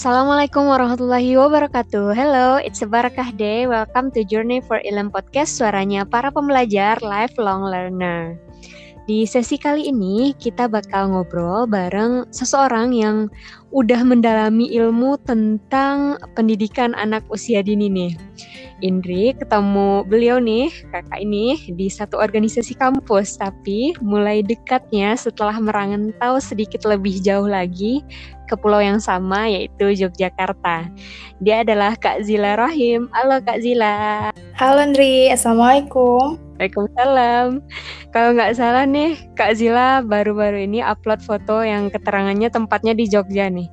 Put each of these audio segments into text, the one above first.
Assalamualaikum warahmatullahi wabarakatuh. Hello, it's a Barakah Day. Welcome to Journey for Ilm Podcast, suaranya para pembelajar lifelong learner. Di sesi kali ini kita bakal ngobrol bareng seseorang yang udah mendalami ilmu tentang pendidikan anak usia dini nih. Indri ketemu beliau nih, kakak ini di satu organisasi kampus, tapi mulai dekatnya setelah merantau sedikit lebih jauh lagi ke pulau yang sama yaitu Yogyakarta. Dia adalah Kak Zila Rahim. Halo Kak Zila. Halo Indri, Assalamualaikum. Waalaikumsalam. Kalau nggak salah nih, Kak Zila baru-baru ini upload foto yang keterangannya tempatnya di Jogja nih.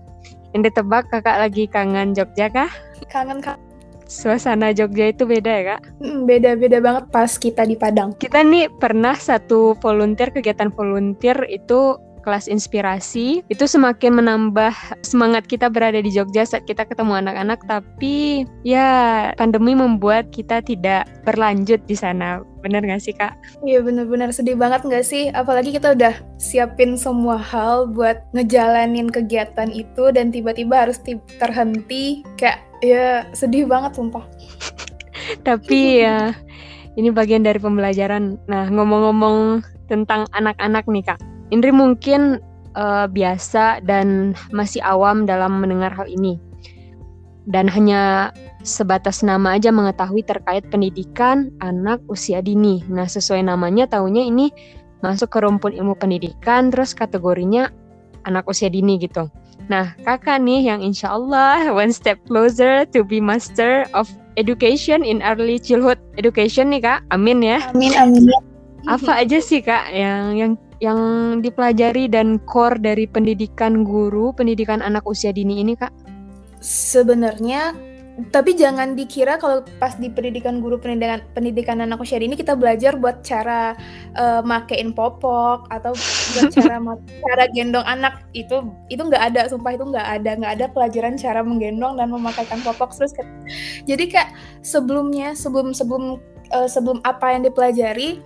Yang ditebak kakak lagi kangen Jogja kah? Kangen kak. Suasana Jogja itu beda ya kak? Beda-beda banget pas kita di Padang. Kita nih pernah satu volunteer, kegiatan volunteer itu kelas inspirasi itu semakin menambah semangat kita berada di Jogja saat kita ketemu anak-anak. Tapi ya pandemi membuat kita tidak berlanjut di sana. Bener gak sih kak? Iya bener-bener sedih banget gak sih? Apalagi kita udah siapin semua hal buat ngejalanin kegiatan itu dan tiba-tiba harus terhenti. Kayak ya sedih banget sumpah. Tapi ya ini bagian dari pembelajaran. Nah ngomong-ngomong tentang anak-anak nih kak Indri mungkin uh, biasa dan masih awam dalam mendengar hal ini. Dan hanya sebatas nama aja mengetahui terkait pendidikan anak usia dini. Nah, sesuai namanya tahunya ini masuk ke rumpun ilmu pendidikan, terus kategorinya anak usia dini gitu. Nah, kakak nih yang insya Allah one step closer to be master of education in early childhood education nih kak. Amin ya. Amin amin. Apa aja sih kak yang yang yang dipelajari dan core dari pendidikan guru, pendidikan anak usia dini ini, Kak? Sebenarnya tapi jangan dikira kalau pas di pendidikan guru pendidikan pendidikan anak usia dini kita belajar buat cara uh, makein popok atau buat cara cara gendong anak itu itu nggak ada sumpah itu nggak ada nggak ada pelajaran cara menggendong dan memakaikan popok terus jadi kayak sebelumnya sebelum sebelum uh, sebelum apa yang dipelajari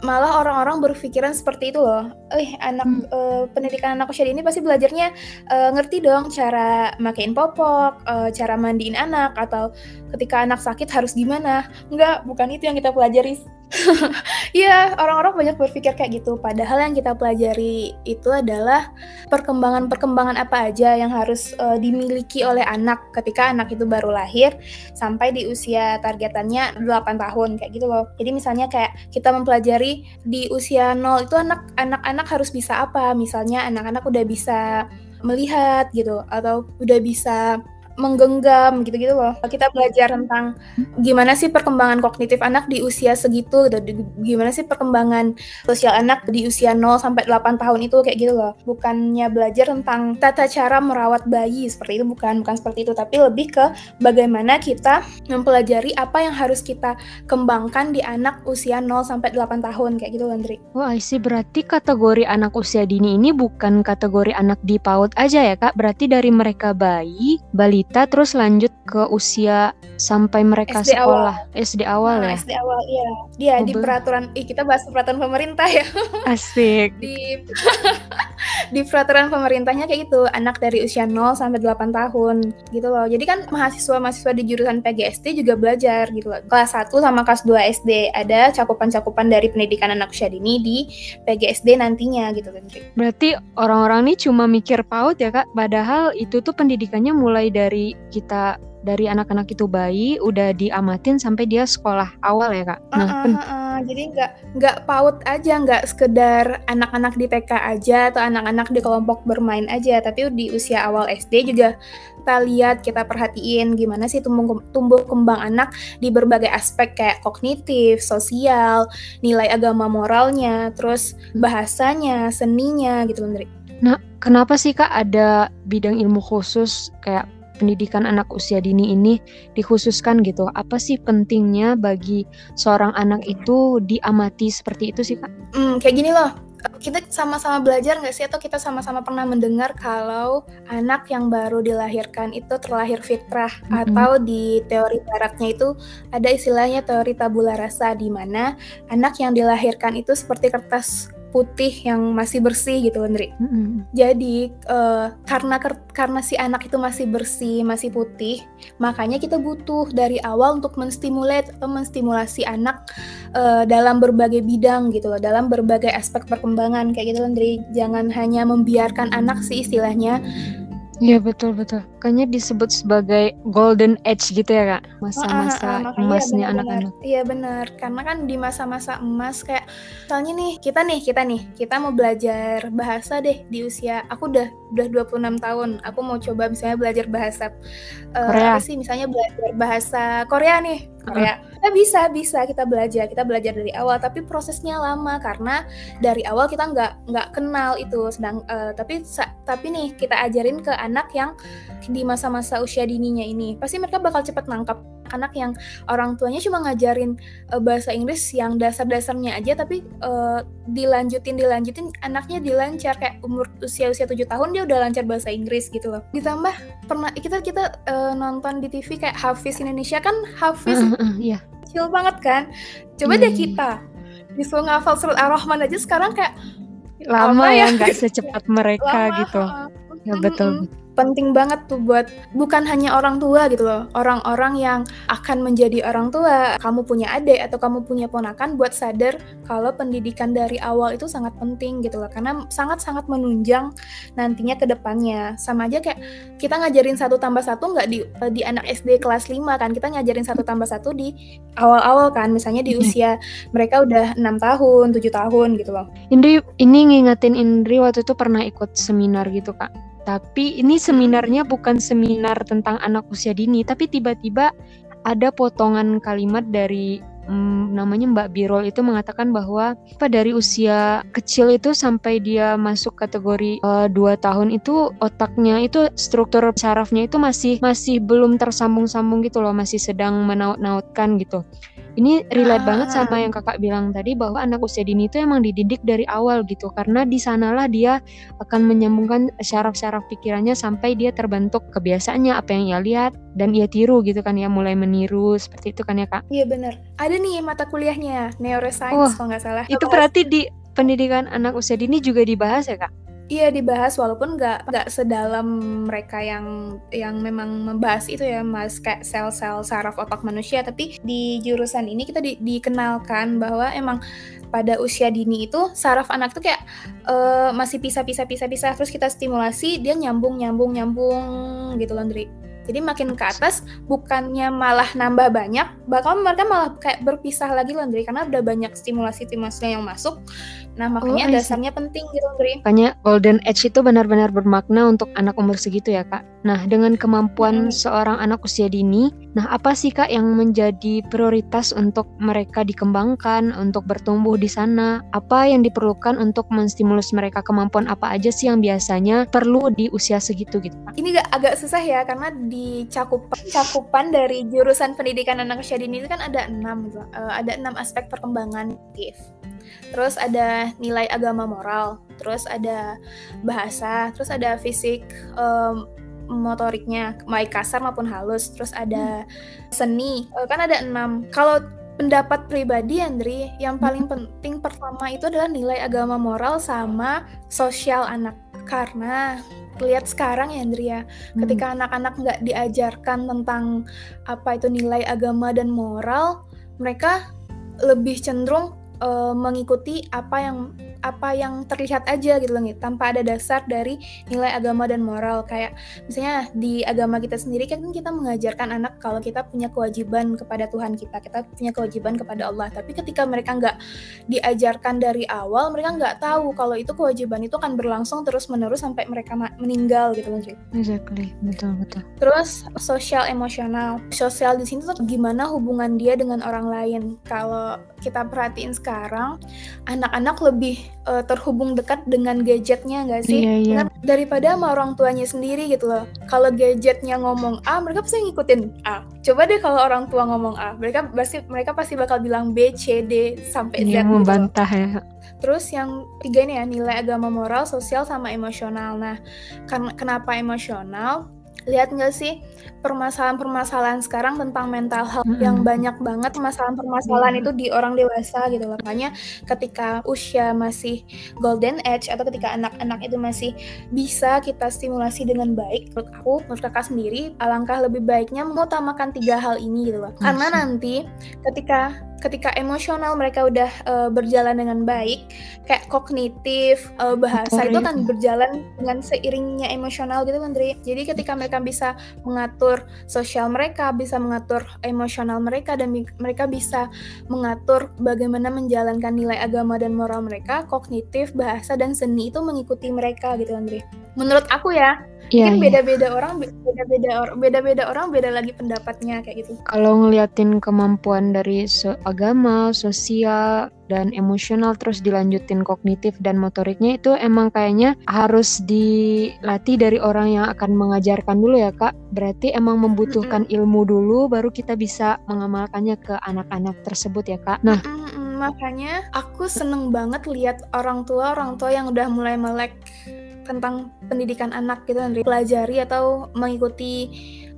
malah orang-orang berpikiran seperti itu loh. Eh anak hmm. uh, pendidikan anak usia ini pasti belajarnya uh, ngerti dong cara makein popok, uh, cara mandiin anak atau ketika anak sakit harus gimana. Enggak, bukan itu yang kita pelajari. Iya, orang-orang banyak berpikir kayak gitu. Padahal yang kita pelajari itu adalah perkembangan-perkembangan apa aja yang harus uh, dimiliki oleh anak ketika anak itu baru lahir sampai di usia targetannya 8 tahun kayak gitu loh. Jadi misalnya kayak kita mempelajari di usia 0 itu anak anak-anak harus bisa apa? Misalnya anak-anak udah bisa melihat gitu atau udah bisa menggenggam gitu-gitu loh. Kita belajar tentang gimana sih perkembangan kognitif anak di usia segitu gitu. Gimana sih perkembangan sosial anak di usia 0 sampai 8 tahun itu kayak gitu loh. Bukannya belajar tentang tata cara merawat bayi seperti itu bukan bukan seperti itu tapi lebih ke bagaimana kita mempelajari apa yang harus kita kembangkan di anak usia 0 sampai 8 tahun kayak gitu Andri. Wah, sih berarti kategori anak usia dini ini bukan kategori anak di PAUD aja ya, Kak. Berarti dari mereka bayi, balita kita terus lanjut ke usia sampai mereka SD sekolah. Awal. SD awal nah, ya? SD awal iya. Dia oh, di peraturan ih kita bahas peraturan pemerintah ya. Asik. Di di peraturan pemerintahnya kayak gitu anak dari usia 0 sampai 8 tahun gitu loh. Jadi kan mahasiswa-mahasiswa di jurusan PGSD juga belajar gitu loh. Kelas 1 sama kelas 2 SD ada cakupan-cakupan dari pendidikan anak usia dini di PGSD nantinya gitu kan berarti orang-orang ini cuma mikir PAUD ya kak? Padahal itu tuh pendidikannya mulai dari dari kita dari anak-anak itu bayi udah diamatin sampai dia sekolah awal ya kak. Nah, uh, uh, uh, uh, jadi nggak nggak paut aja, nggak sekedar anak-anak di TK aja atau anak-anak di kelompok bermain aja, tapi di usia awal SD juga kita lihat, kita perhatiin gimana sih tumbuh tumbuh kembang anak di berbagai aspek kayak kognitif, sosial, nilai agama moralnya, terus bahasanya, seninya gitu, Menteri. Nah, kenapa sih kak ada bidang ilmu khusus kayak pendidikan anak usia dini ini dikhususkan gitu. Apa sih pentingnya bagi seorang anak itu diamati seperti itu sih kak? Hmm, kayak gini loh, kita sama-sama belajar nggak sih atau kita sama-sama pernah mendengar kalau anak yang baru dilahirkan itu terlahir fitrah mm -hmm. atau di teori baratnya itu ada istilahnya teori tabula rasa di mana anak yang dilahirkan itu seperti kertas putih yang masih bersih gitu Andri. Mm-mm. Jadi uh, karena karena si anak itu masih bersih, masih putih, makanya kita butuh dari awal untuk menstimulat atau menstimulasi anak uh, dalam berbagai bidang gitu loh, dalam berbagai aspek perkembangan kayak gitu Andri. Jangan hanya membiarkan anak sih istilahnya Iya betul betul. Kayaknya disebut sebagai golden age gitu ya kak, masa-masa uh, uh, emasnya anak-anak. Iya benar, karena kan di masa-masa emas kayak, soalnya nih kita nih kita nih kita mau belajar bahasa deh di usia aku udah udah 26 tahun, aku mau coba misalnya belajar bahasa uh, Korea. apa sih misalnya belajar bahasa Korea nih Korea. Kita bisa bisa kita belajar kita belajar dari awal tapi prosesnya lama karena dari awal kita nggak nggak kenal itu sedang uh, tapi tapi nih kita ajarin ke anak yang di masa-masa usia dininya ini pasti mereka bakal cepat nangkap anak yang orang tuanya cuma ngajarin uh, bahasa Inggris yang dasar-dasarnya aja tapi uh, dilanjutin dilanjutin anaknya dilancar. Kayak umur usia usia tujuh tahun dia udah lancar bahasa Inggris gitu loh. Ditambah pernah kita kita uh, nonton di TV kayak Hafiz Indonesia. Kan Hafiz uh, uh, iya. kecil banget kan? Coba deh iya. kita disuruh ngafal surat Ar-Rahman aja sekarang kayak lama ya? nggak secepat mereka lama, gitu. uh, ya betul, betul penting banget tuh buat bukan hanya orang tua gitu loh orang-orang yang akan menjadi orang tua kamu punya adik atau kamu punya ponakan buat sadar kalau pendidikan dari awal itu sangat penting gitu loh karena sangat-sangat menunjang nantinya ke depannya. Sama aja kayak kita ngajarin satu tambah satu nggak di di anak SD kelas 5 kan kita ngajarin satu tambah satu di awal-awal kan misalnya di usia mereka udah enam tahun tujuh tahun gitu loh. Indri ini ngingetin Indri waktu itu pernah ikut seminar gitu kak tapi ini seminarnya bukan seminar tentang anak usia dini, tapi tiba-tiba ada potongan kalimat dari hmm, namanya Mbak Birol itu mengatakan bahwa apa dari usia kecil itu sampai dia masuk kategori uh, tahun itu otaknya itu struktur sarafnya itu masih masih belum tersambung-sambung gitu loh, masih sedang menaut-nautkan gitu. Ini relate ah. banget sama yang kakak bilang tadi bahwa anak usia dini itu emang dididik dari awal gitu karena di sanalah dia akan menyambungkan syaraf-syaraf pikirannya sampai dia terbentuk kebiasaannya apa yang ia lihat dan ia tiru gitu kan ya mulai meniru seperti itu kan ya kak? Iya benar. Ada nih mata kuliahnya neuroscience oh, kalau nggak salah. Itu berarti di pendidikan anak usia dini juga dibahas ya kak? Iya dibahas walaupun nggak nggak sedalam mereka yang yang memang membahas itu ya mas kayak sel-sel saraf otak manusia tapi di jurusan ini kita di, dikenalkan bahwa emang pada usia dini itu saraf anak tuh kayak uh, masih pisah-pisah pisah-pisah terus kita stimulasi dia nyambung nyambung nyambung gitu loh Andri. Jadi makin ke atas bukannya malah nambah banyak, bakal mereka malah kayak berpisah lagi loh Andri karena udah banyak stimulasi-stimulasi yang masuk. Nah, makanya oh, dasarnya penting gitu Andri. Makanya golden age itu benar-benar bermakna untuk anak umur segitu ya, Kak. Nah, dengan kemampuan hmm. seorang anak usia dini, nah apa sih Kak yang menjadi prioritas untuk mereka dikembangkan, untuk bertumbuh di sana? Apa yang diperlukan untuk menstimulus mereka kemampuan apa aja sih yang biasanya perlu di usia segitu gitu, Kak? Ini gak, agak susah ya karena di cakupan cakupan dari jurusan pendidikan anak usia dini itu kan ada enam. Uh, ada enam aspek perkembangan Terus ada nilai agama moral, terus ada bahasa, terus ada fisik, um, motoriknya baik kasar maupun halus terus ada hmm. seni eh, kan ada enam kalau pendapat pribadi Andri yang paling hmm. penting pertama itu adalah nilai agama moral sama sosial anak karena lihat sekarang ya Andri ya hmm. ketika anak-anak nggak diajarkan tentang apa itu nilai agama dan moral mereka lebih cenderung uh, mengikuti apa yang apa yang terlihat aja gitu loh tanpa ada dasar dari nilai agama dan moral. Kayak misalnya di agama kita sendiri kan kita mengajarkan anak kalau kita punya kewajiban kepada Tuhan kita. Kita punya kewajiban kepada Allah. Tapi ketika mereka nggak diajarkan dari awal mereka nggak tahu kalau itu kewajiban itu akan berlangsung terus menerus sampai mereka meninggal gitu loh exactly. Betul betul. Terus sosial emosional. Sosial di sini tuh gimana hubungan dia dengan orang lain? Kalau kita perhatiin sekarang anak-anak lebih uh, terhubung dekat dengan gadgetnya nggak sih? Iya, iya. daripada sama orang tuanya sendiri gitu loh. Kalau gadgetnya ngomong A, mereka pasti ngikutin A. Coba deh kalau orang tua ngomong A, mereka pasti mereka pasti bakal bilang B, C, D sampai Z. Iya, gitu membantah ya. Terus yang tiga ini ya nilai agama moral, sosial sama emosional. Nah, kan kenapa emosional? Lihat nggak sih permasalahan-permasalahan sekarang tentang mental health mm -hmm. yang banyak banget permasalahan-permasalahan mm -hmm. itu di orang dewasa gitu loh. Makanya ketika usia masih golden age atau ketika anak-anak itu masih bisa kita stimulasi dengan baik, menurut aku, menurut kakak sendiri, alangkah lebih baiknya mengutamakan tiga hal ini gitu loh. Karena nanti ketika ketika emosional mereka udah uh, berjalan dengan baik, kayak kognitif, uh, bahasa itu akan berjalan dengan seiringnya emosional gitu, Menteri. Jadi ketika mereka bisa mengatur sosial mereka, bisa mengatur emosional mereka dan mereka bisa mengatur bagaimana menjalankan nilai agama dan moral mereka, kognitif, bahasa dan seni itu mengikuti mereka gitu, Andre. Menurut aku ya, Iya, Mungkin iya. beda-beda iya. orang beda-beda orang beda-beda orang beda lagi pendapatnya kayak gitu. Kalau ngeliatin kemampuan dari agama, sosial dan emosional terus dilanjutin kognitif dan motoriknya itu emang kayaknya harus dilatih dari orang yang akan mengajarkan dulu ya Kak. Berarti emang membutuhkan mm -hmm. ilmu dulu baru kita bisa mengamalkannya ke anak-anak tersebut ya Kak. Nah, mm -hmm makanya aku seneng banget lihat orang tua orang tua yang udah mulai melek tentang pendidikan anak gitu pelajari atau mengikuti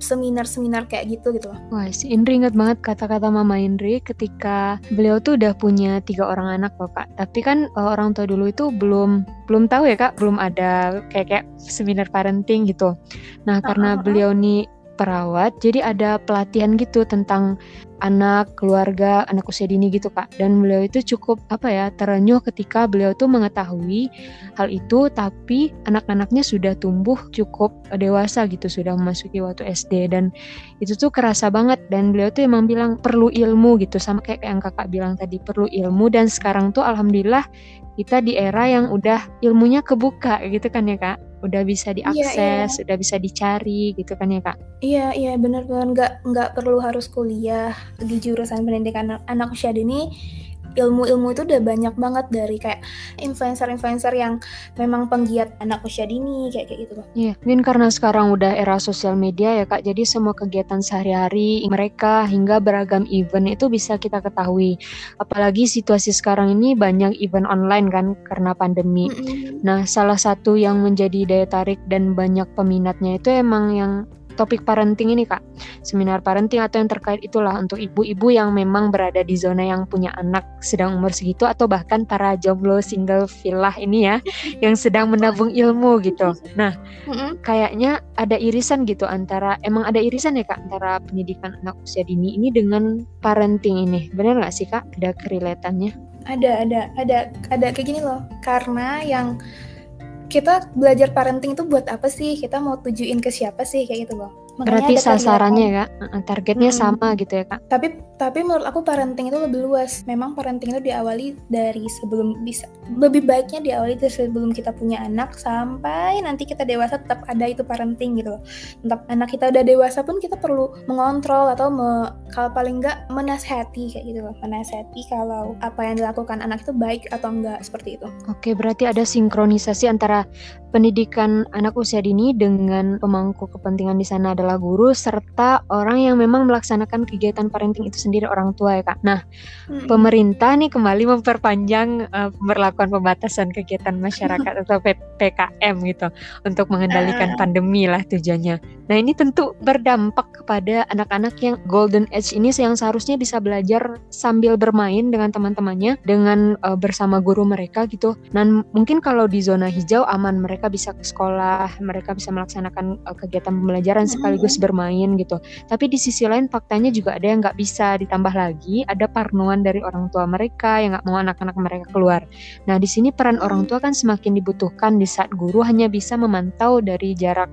seminar-seminar kayak gitu gitu loh. Wah, si Indri ingat banget kata-kata Mama Indri ketika beliau tuh udah punya tiga orang anak loh kak. Tapi kan uh, orang tua dulu itu belum belum tahu ya kak, belum ada kayak kayak seminar parenting gitu. Nah karena uh -huh. beliau nih perawat, jadi ada pelatihan gitu tentang anak, keluarga, anak usia dini gitu Kak. Dan beliau itu cukup apa ya, terenyuh ketika beliau tuh mengetahui hal itu tapi anak-anaknya sudah tumbuh cukup dewasa gitu, sudah memasuki waktu SD dan itu tuh kerasa banget. Dan beliau tuh emang bilang perlu ilmu gitu. Sama kayak yang Kakak bilang tadi perlu ilmu. Dan sekarang tuh alhamdulillah kita di era yang udah ilmunya kebuka gitu kan ya Kak. Udah bisa iya, diakses, iya, iya. udah bisa dicari gitu kan ya kak? Iya iya benar banget nggak nggak perlu harus kuliah di jurusan pendidikan anak, anak usia dini ilmu-ilmu itu udah banyak banget dari kayak influencer-influencer yang memang penggiat anak usia dini kayak kayak gitu loh. Iya, mungkin karena sekarang udah era sosial media ya Kak, jadi semua kegiatan sehari-hari mereka hingga beragam event itu bisa kita ketahui. Apalagi situasi sekarang ini banyak event online kan karena pandemi. Mm -hmm. Nah, salah satu yang menjadi daya tarik dan banyak peminatnya itu emang yang topik parenting ini kak. Seminar parenting atau yang terkait itulah untuk ibu-ibu yang memang berada di zona yang punya anak sedang umur segitu atau bahkan para jomblo single villa ini ya yang sedang menabung ilmu gitu. Nah kayaknya ada irisan gitu antara emang ada irisan ya kak antara pendidikan anak usia dini ini dengan parenting ini. Benar nggak sih kak ada kerelatannya ada ada ada ada kayak gini loh. Karena yang kita belajar parenting itu buat apa sih? Kita mau tujuin ke siapa sih kayak gitu loh. Makanya Berarti sasarannya kak, targetnya hmm. sama gitu ya kak. Tapi tapi menurut aku parenting itu lebih luas. Memang parenting itu diawali dari sebelum bisa lebih baiknya diawali dari sebelum kita punya anak sampai nanti kita dewasa tetap ada itu parenting gitu. Tetap anak kita udah dewasa pun kita perlu mengontrol atau me, kalau paling enggak menasehati kayak gitu loh. Menasehati kalau apa yang dilakukan anak itu baik atau enggak seperti itu. Oke, berarti ada sinkronisasi antara pendidikan anak usia dini dengan pemangku kepentingan di sana adalah guru serta orang yang memang melaksanakan kegiatan parenting itu sendiri orang tua ya kak. Nah, hmm. pemerintah nih kembali memperpanjang uh, pemberlakuan pembatasan kegiatan masyarakat atau PPKM gitu untuk mengendalikan uh. pandemi lah tujuannya. Nah ini tentu berdampak kepada anak-anak yang golden age ini yang seharusnya bisa belajar sambil bermain dengan teman-temannya dengan uh, bersama guru mereka gitu. Dan mungkin kalau di zona hijau aman mereka bisa ke sekolah, mereka bisa melaksanakan uh, kegiatan pembelajaran sekaligus bermain gitu. Tapi di sisi lain faktanya juga ada yang nggak bisa ditambah lagi, ada parnoan dari orang tua mereka yang nggak mau anak-anak mereka keluar. Nah di sini peran orang tua kan semakin dibutuhkan di saat guru hanya bisa memantau dari jarak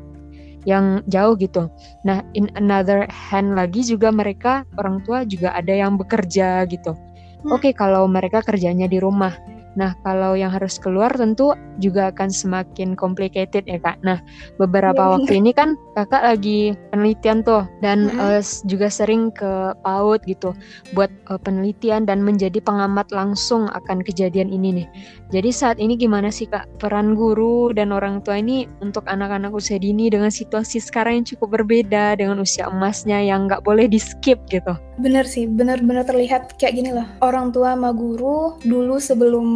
yang jauh gitu. Nah, in another hand lagi juga mereka orang tua juga ada yang bekerja gitu. Hmm. Oke, okay, kalau mereka kerjanya di rumah. Nah, kalau yang harus keluar tentu juga akan semakin complicated ya kak. Nah, beberapa yeah. waktu ini kan kakak lagi penelitian tuh dan mm -hmm. uh, juga sering ke PAUD gitu buat uh, penelitian dan menjadi pengamat langsung akan kejadian ini nih. Jadi saat ini gimana sih kak peran guru dan orang tua ini untuk anak-anak usia dini dengan situasi sekarang yang cukup berbeda dengan usia emasnya yang nggak boleh di skip gitu. Bener sih, bener-bener terlihat kayak gini loh. Orang tua sama guru dulu sebelum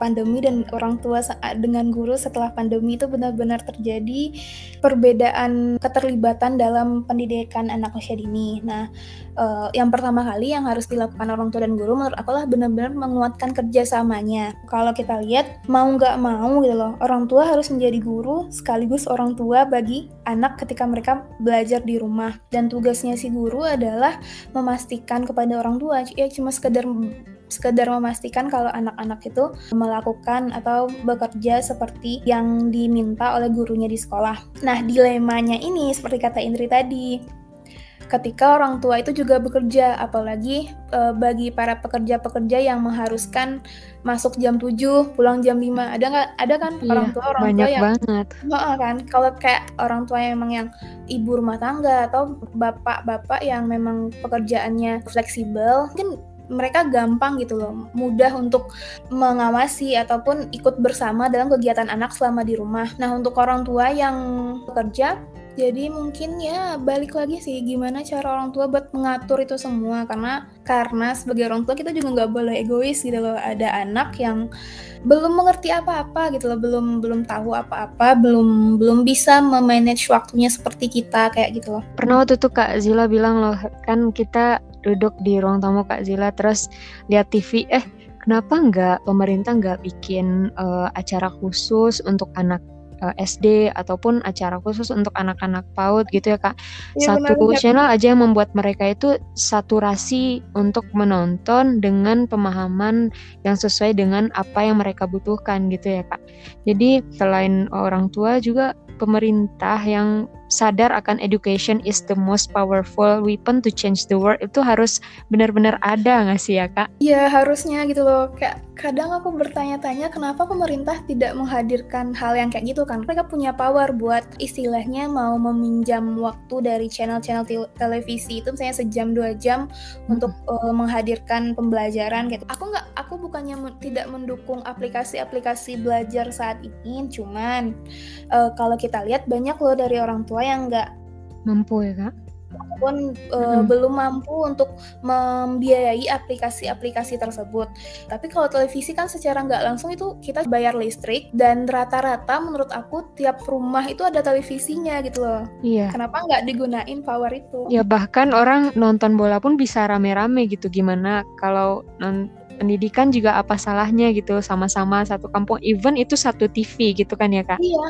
pandemi dan orang tua dengan guru setelah pandemi itu benar-benar terjadi perbedaan keterlibatan dalam pendidikan anak usia dini. Nah, uh, yang pertama kali yang harus dilakukan orang tua dan guru menurut aku lah benar-benar menguatkan kerjasamanya. Kalau kita lihat mau nggak mau gitu loh, orang tua harus menjadi guru sekaligus orang tua bagi anak ketika mereka belajar di rumah. Dan tugasnya si guru adalah memastikan kepada orang tua ya cuma sekedar sekedar memastikan kalau anak-anak itu melakukan atau bekerja seperti yang diminta oleh gurunya di sekolah. Nah, dilemanya ini seperti kata Indri tadi, ketika orang tua itu juga bekerja, apalagi e, bagi para pekerja-pekerja yang mengharuskan masuk jam 7, pulang jam 5. Ada nggak? Ada kan iya, orang tua orang banyak tua yang banget. Kan kalau kayak orang tua yang memang yang ibu rumah tangga atau bapak-bapak yang memang pekerjaannya fleksibel, mungkin mereka gampang gitu loh, mudah untuk mengawasi ataupun ikut bersama dalam kegiatan anak selama di rumah. Nah, untuk orang tua yang bekerja, jadi mungkin ya balik lagi sih gimana cara orang tua buat mengatur itu semua. Karena karena sebagai orang tua kita juga nggak boleh egois gitu loh. Ada anak yang belum mengerti apa-apa gitu loh belum belum tahu apa-apa belum belum bisa memanage waktunya seperti kita kayak gitu loh. Pernah waktu itu kak Zila bilang loh kan kita duduk di ruang tamu kak Zila terus lihat TV eh kenapa nggak pemerintah nggak bikin uh, acara khusus untuk anak uh, eh, SD ataupun acara khusus untuk anak-anak PAUD gitu ya kak. Ya, satu benar, channel aja yang membuat mereka itu saturasi untuk menonton dengan pemahaman yang sesuai dengan apa yang mereka butuhkan gitu ya kak. Jadi selain orang tua juga pemerintah yang sadar akan education is the most powerful weapon to change the world itu harus benar-benar ada nggak sih ya kak? Iya harusnya gitu loh kayak kadang aku bertanya-tanya kenapa pemerintah tidak menghadirkan hal yang kayak gitu kan mereka punya power buat istilahnya mau meminjam waktu dari channel-channel te televisi itu misalnya sejam dua jam hmm. untuk uh, menghadirkan pembelajaran gitu. Aku nggak aku bukannya tidak mendukung aplikasi-aplikasi belajar saat ini cuman uh, kalau kita lihat banyak loh dari orang tua yang nggak mampu ya kak pun uh, hmm. belum mampu untuk membiayai aplikasi-aplikasi tersebut. Tapi kalau televisi kan secara nggak langsung itu kita bayar listrik dan rata-rata menurut aku tiap rumah itu ada televisinya gitu loh. Iya. Kenapa nggak digunain power itu? Ya bahkan orang nonton bola pun bisa rame-rame gitu. Gimana kalau pendidikan juga apa salahnya gitu sama-sama satu kampung even itu satu TV gitu kan ya kak? Iya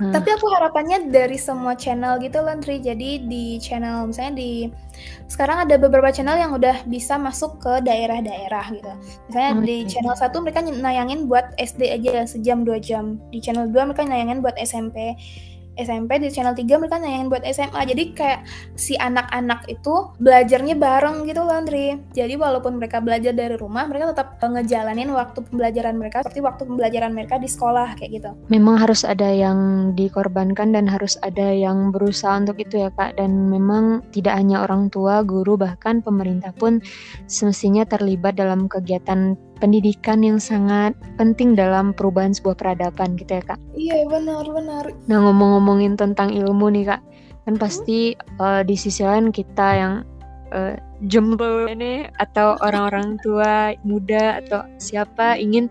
hmm. tapi aku harapannya dari semua channel gitu loh jadi di channel misalnya di sekarang ada beberapa channel yang udah bisa masuk ke daerah-daerah gitu. Misalnya hmm. di channel satu mereka nayangin buat SD aja sejam dua jam. Di channel 2 mereka nayangin buat SMP SMP di channel 3 mereka nayangin buat SMA jadi kayak si anak-anak itu belajarnya bareng gitu loh Andri. Jadi walaupun mereka belajar dari rumah mereka tetap ngejalanin waktu pembelajaran mereka seperti waktu pembelajaran mereka di sekolah kayak gitu. Memang harus ada yang dikorbankan dan harus ada yang berusaha untuk itu ya kak. Dan memang tidak hanya orang tua guru bahkan pemerintah pun semestinya terlibat dalam kegiatan pendidikan yang sangat penting dalam perubahan sebuah peradaban gitu ya kak. Iya benar-benar. Nah ngomong-ngomongin tentang ilmu nih kak, kan pasti uh, di sisi lain kita yang uh, jomblo ini atau orang-orang tua muda atau siapa ingin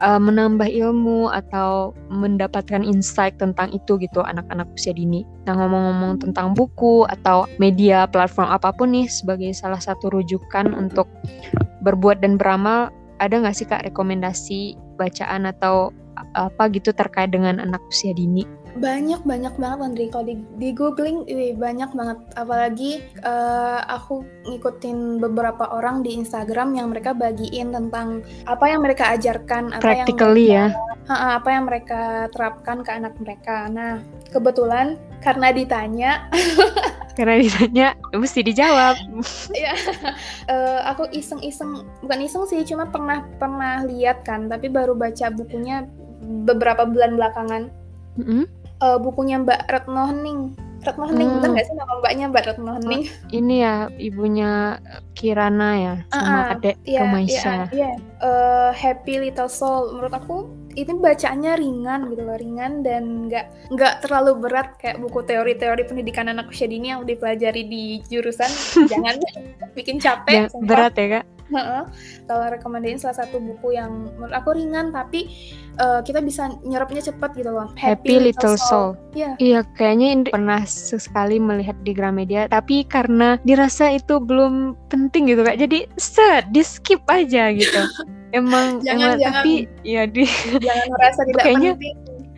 uh, menambah ilmu atau mendapatkan insight tentang itu gitu anak-anak usia dini. Nah ngomong-ngomong tentang buku atau media platform apa pun nih sebagai salah satu rujukan untuk berbuat dan beramal ada nggak sih kak rekomendasi bacaan atau apa gitu terkait dengan anak usia dini? Banyak banyak banget Andri kalau di, di googling wih, banyak banget apalagi uh, aku ngikutin beberapa orang di Instagram yang mereka bagiin tentang apa yang mereka ajarkan apa Practically yang mereka, ya apa yang mereka terapkan ke anak mereka. Nah kebetulan karena ditanya karena ditanya mesti dijawab. Iya, uh, aku iseng-iseng bukan iseng sih, cuma pernah pernah lihat kan, tapi baru baca bukunya beberapa bulan belakangan. Mm -hmm. uh, bukunya Mbak Retno Hening. Retno Hening, hmm. bener gak sih nama mbaknya Mbak Retno Hening? Oh, ini ya ibunya Kirana ya, sama uh, uh, adek iya, Romaisa. Iya, iya. Uh, Happy Little Soul. Menurut aku ini bacaannya ringan gitu loh ringan dan nggak nggak terlalu berat kayak buku teori-teori pendidikan anak usia dini yang dipelajari di jurusan. Jangan bikin capek ya, berat ya kak. Kalau rekomendasiin salah satu buku yang menurut aku ringan tapi uh, kita bisa nyerapnya cepat gitu loh. Happy, Happy Little, Soul. Iya. Iya, kayaknya Indri pernah sesekali melihat di Gramedia, tapi karena dirasa itu belum penting gitu kak, jadi set di skip aja gitu. emang, jangan, emang jangan, tapi ya di jangan merasa tidak kayaknya, penting.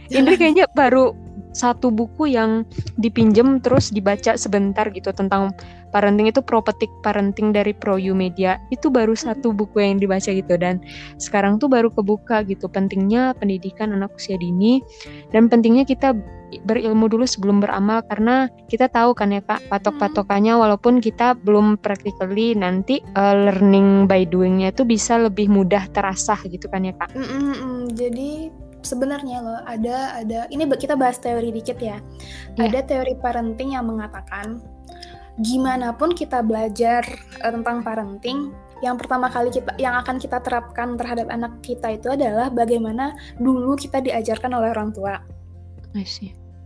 Indri kayaknya baru satu buku yang dipinjem terus dibaca sebentar gitu tentang parenting itu propetik parenting dari Pro You Media itu baru satu buku yang dibaca gitu dan sekarang tuh baru kebuka gitu pentingnya pendidikan anak usia dini dan pentingnya kita berilmu dulu sebelum beramal karena kita tahu kan ya kak patok-patokannya walaupun kita belum practically nanti uh, learning by doingnya itu bisa lebih mudah terasa gitu kan ya kak. Mm -mm, jadi sebenarnya loh ada ada ini kita bahas teori dikit ya. Yeah. Ada teori parenting yang mengatakan gimana pun kita belajar uh, tentang parenting, yang pertama kali kita yang akan kita terapkan terhadap anak kita itu adalah bagaimana dulu kita diajarkan oleh orang tua.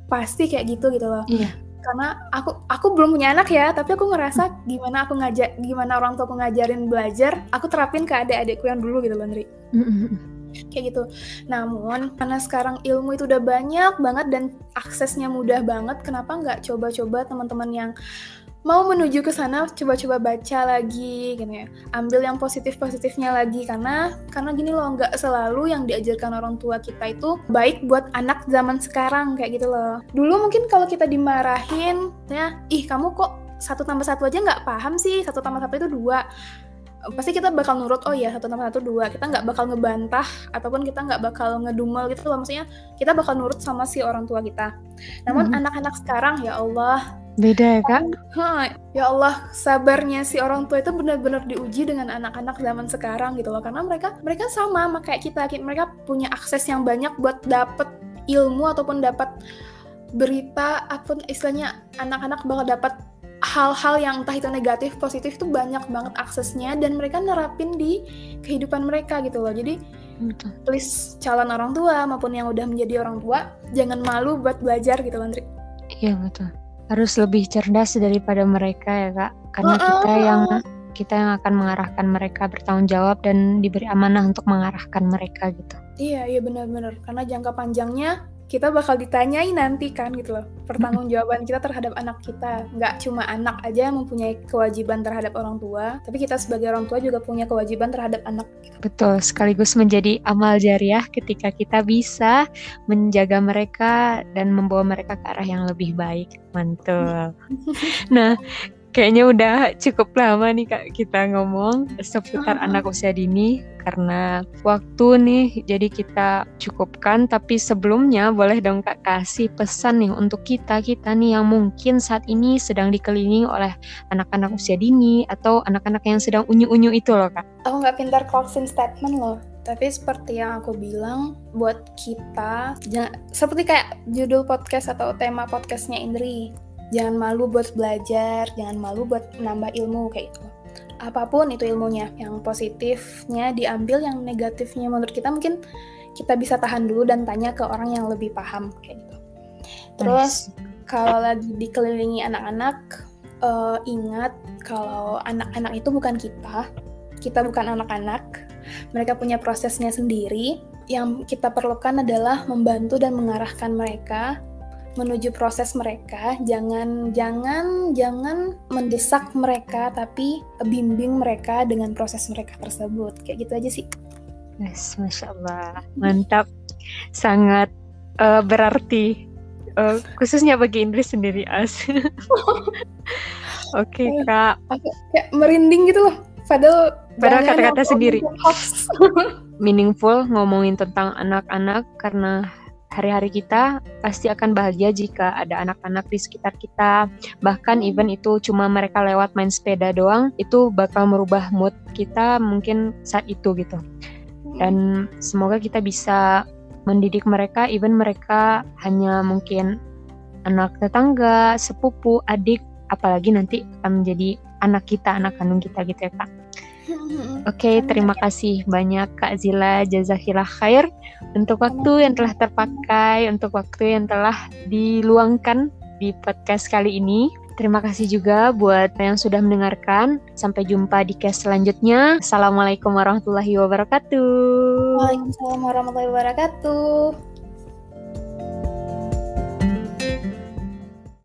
Pasti kayak gitu gitu loh. Iya. Karena aku aku belum punya anak ya, tapi aku ngerasa gimana aku ngajak gimana orang tua aku ngajarin belajar, aku terapin ke adik-adikku yang dulu gitu loh, Ndri. kayak gitu. Namun karena sekarang ilmu itu udah banyak banget dan aksesnya mudah banget, kenapa nggak coba-coba teman-teman yang mau menuju ke sana coba-coba baca lagi gitu ya. Ambil yang positif-positifnya lagi karena karena gini loh nggak selalu yang diajarkan orang tua kita itu baik buat anak zaman sekarang kayak gitu loh. Dulu mungkin kalau kita dimarahin ya ih kamu kok satu tambah satu aja nggak paham sih? Satu tambah satu itu dua. Pasti kita bakal nurut oh ya satu tambah satu dua. Kita nggak bakal ngebantah ataupun kita nggak bakal ngedumel gitu loh. Maksudnya kita bakal nurut sama si orang tua kita. Namun hmm. anak-anak hmm. sekarang ya Allah Beda ya kak? ya Allah, sabarnya si orang tua itu benar-benar diuji dengan anak-anak zaman sekarang gitu loh. Karena mereka mereka sama sama kayak kita, mereka punya akses yang banyak buat dapet ilmu ataupun dapat berita apa pun istilahnya anak-anak bakal dapat hal-hal yang entah itu negatif positif itu banyak banget aksesnya dan mereka nerapin di kehidupan mereka gitu loh jadi betul. please calon orang tua maupun yang udah menjadi orang tua jangan malu buat belajar gitu loh iya betul harus lebih cerdas daripada mereka ya kak. Karena kita yang kita yang akan mengarahkan mereka bertanggung jawab dan diberi amanah untuk mengarahkan mereka gitu. Iya iya benar-benar. Karena jangka panjangnya kita bakal ditanyai nanti kan gitu loh pertanggungjawaban kita terhadap anak kita. Nggak cuma anak aja yang mempunyai kewajiban terhadap orang tua tapi kita sebagai orang tua juga punya kewajiban terhadap anak. Betul sekaligus menjadi amal jariah ketika kita bisa menjaga mereka dan membawa mereka ke arah yang lebih baik. Mantul. Nah kayaknya udah cukup lama nih kak kita ngomong seputar uh-huh. anak usia dini karena waktu nih jadi kita cukupkan tapi sebelumnya boleh dong kak kasih pesan nih untuk kita kita nih yang mungkin saat ini sedang dikelilingi oleh anak-anak usia dini atau anak-anak yang sedang unyu-unyu itu loh kak. Aku nggak pintar closing statement loh tapi seperti yang aku bilang buat kita jangan, seperti kayak judul podcast atau tema podcastnya Indri jangan malu buat belajar, jangan malu buat menambah ilmu kayak gitu. Apa pun itu ilmunya, yang positifnya diambil, yang negatifnya menurut kita mungkin kita bisa tahan dulu dan tanya ke orang yang lebih paham kayak gitu. Terus nice. kalau lagi dikelilingi anak-anak, uh, ingat kalau anak-anak itu bukan kita, kita bukan anak-anak, mereka punya prosesnya sendiri. Yang kita perlukan adalah membantu dan mengarahkan mereka menuju proses mereka jangan jangan jangan mendesak mereka tapi bimbing mereka dengan proses mereka tersebut. Kayak gitu aja sih. Yes masya allah. Mantap. Sangat uh, berarti uh, khususnya bagi Inggris sendiri as. Oke okay, kak. kayak merinding gitu loh. Padahal padahal kata-kata sendiri. meaningful ngomongin tentang anak-anak karena hari-hari kita pasti akan bahagia jika ada anak-anak di sekitar kita. Bahkan even itu cuma mereka lewat main sepeda doang, itu bakal merubah mood kita mungkin saat itu gitu. Dan semoga kita bisa mendidik mereka, even mereka hanya mungkin anak tetangga, sepupu, adik, apalagi nanti akan menjadi anak kita, anak kandung kita gitu ya kak. Oke, okay, terima kasih banyak Kak Zila Jazakillah khair untuk waktu yang telah terpakai, untuk waktu yang telah diluangkan di podcast kali ini. Terima kasih juga buat yang sudah mendengarkan. Sampai jumpa di cast selanjutnya. Assalamualaikum warahmatullahi wabarakatuh. Waalaikumsalam warahmatullahi wabarakatuh.